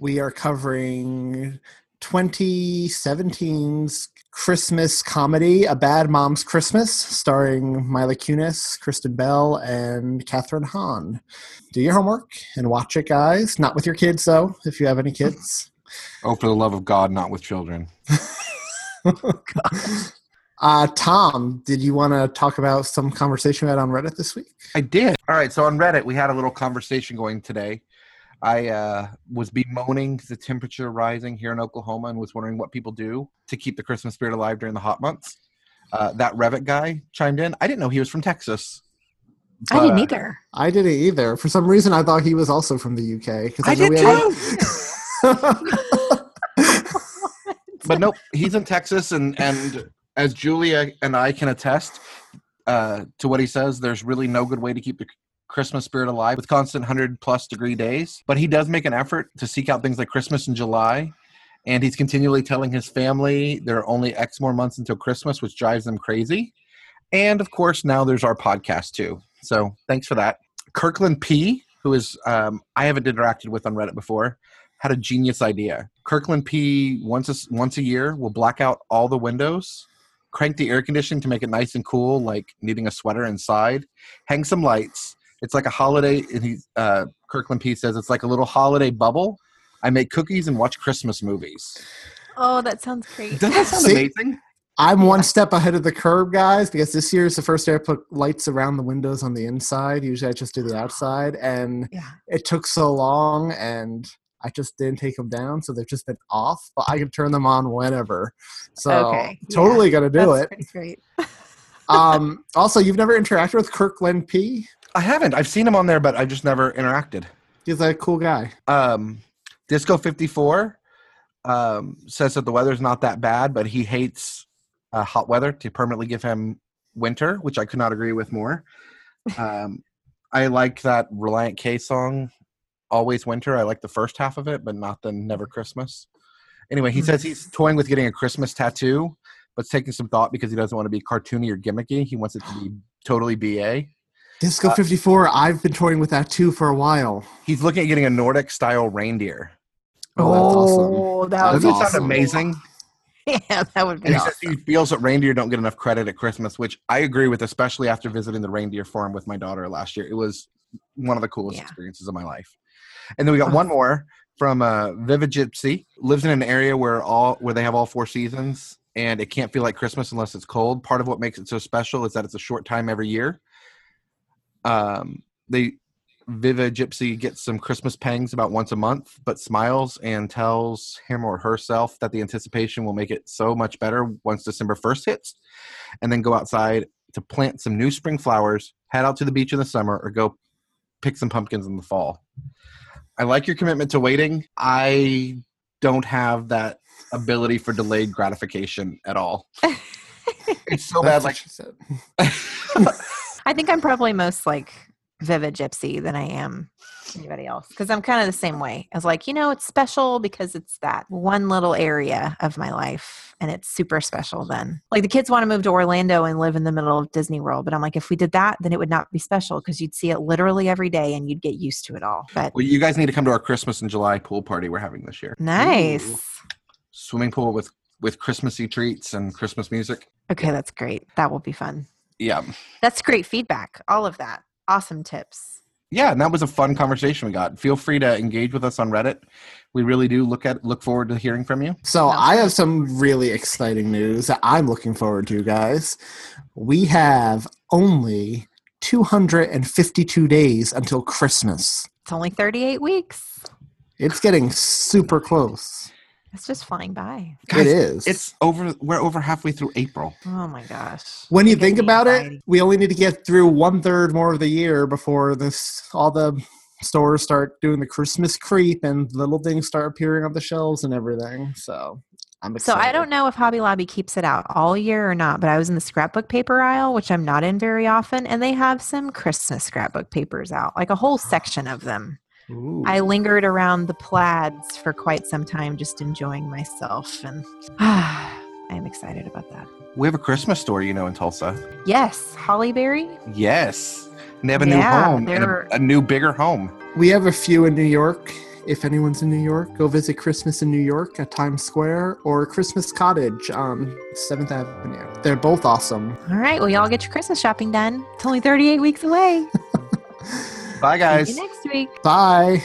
we are covering 2017's Christmas comedy, A Bad Mom's Christmas, starring Mila Kunis, Kristen Bell, and Kathryn Hahn. Do your homework and watch it, guys. Not with your kids, though, if you have any kids. Oh, for the love of God, not with children. uh, Thom, did you want to talk about some conversation we had on Reddit this week? I did. All right, so on Reddit, we had a little conversation going today I uh, was bemoaning the temperature rising here in Oklahoma and was wondering what people do to keep the Christmas spirit alive during the hot months. Uh, that Revit guy chimed in. I didn't know he was from Texas. I didn't either. I didn't either. For some reason, I thought he was also from the UK. I, I did too. but nope, he's in Texas, and and as Julia and I can attest uh, to what he says, there's really no good way to keep the Christmas spirit alive with constant 100 plus degree days. But he does make an effort to seek out things like Christmas in July. And he's continually telling his family there are only X more months until Christmas, which drives them crazy. And of course, now there's our podcast too. So thanks for that. Kirkland P, who is um, I haven't interacted with on Reddit before, had a genius idea. Kirkland P once a, once a year will black out all the windows, crank the air conditioning to make it nice and cool, like needing a sweater inside, hang some lights, it's like a holiday. And he, uh, Kirkland P says it's like a little holiday bubble. I make cookies and watch Christmas movies. Oh, that sounds great. Doesn't that sound See, amazing? I'm one step ahead of the curve, guys, because this year is the first year I put lights around the windows on the inside. Usually I just do the outside, and yeah. it took so long, and I just didn't take them down, so they've just been off. But I can turn them on whenever. So okay. totally yeah. gonna do That's it. Great. um, also, you've never interacted with Kirkland P. I haven't. I've seen him on there, but I've just never interacted. He's a cool guy. Um, Disco fifty four um, says that the weather's not that bad, but he hates uh, hot weather to permanently give him winter, which I could not agree with more. Um, I like that Relient K song, "Always Winter." I like the first half of it, but not the "Never Christmas." Anyway, he says he's toying with getting a Christmas tattoo, but it's taking some thought because he doesn't want to be cartoony or gimmicky. He wants it to be totally BA. Disco uh, 54, I've been toying with that too for a while. He's looking at getting a Nordic style reindeer. Oh, that's awesome. That Doesn't awesome. sound amazing? Yeah, that would be. And he awesome. says he feels that reindeer don't get enough credit at Christmas, which I agree with, especially after visiting the reindeer farm with my daughter last year. It was one of the coolest yeah. experiences of my life. And then we got one more from uh, Gypsy. Lives in an area where all where they have all four seasons, and it can't feel like Christmas unless it's cold. Part of what makes it so special is that it's a short time every year um, they Viva Gypsy gets some Christmas pangs about once a month, but smiles and tells him or herself that the anticipation will make it so much better once December 1st hits, and then go outside to plant some new spring flowers, head out to the beach in the summer, or go pick some pumpkins in the fall. I like your commitment to waiting. I don't have that ability for delayed gratification at all. it's so bad. Like she said. I think I'm probably most like Vivid Gypsy than I am anybody else because I'm kind of the same way. I was like, you know, it's special because it's that one little area of my life and it's super special then. Like the kids want to move to Orlando and live in the middle of Disney World, but I'm like, if we did that, then it would not be special because you'd see it literally every day and you'd get used to it all. But well, you guys need to come to our Christmas and July pool party we're having this year. Nice. Ooh. Swimming pool with with Christmassy treats and Christmas music. Okay, that's great. That will be fun. Yeah. That's great feedback. All of that. Awesome tips. Yeah, and that was a fun conversation we got. Feel free to engage with us on Reddit. We really do look at look forward to hearing from you. So I have some really exciting news that I'm looking forward to, guys. We have only 252 days until Christmas. It's only 38 weeks. It's getting super close. It's just flying by. Guys, it is. It's over. We're over halfway through April. Oh my gosh. when you think about anxiety. it, we only need to get through one third more of the year before this all the stores start doing the Christmas creep and little things start appearing on the shelves and everything. So I'm So. I don't know if Hobby Lobby keeps it out all year or not, but I was in the scrapbook paper aisle, which I'm not in very often, and they have some Christmas scrapbook papers out, like a whole section of them. Ooh. I lingered around the plaids for quite some time, just enjoying myself, and I am excited about that. We have a Christmas store, you know, in Tulsa. Yes, Hollyberry. Yes, and they have a new home and a, a new, bigger home. We have a few in New York. If anyone's in New York, go visit Christmas in New York at Times Square or Christmas Cottage on 7th Avenue. They're both awesome. All right, well, y'all get your Christmas shopping done. It's only 38 weeks away. Bye, guys. See you next week. Bye.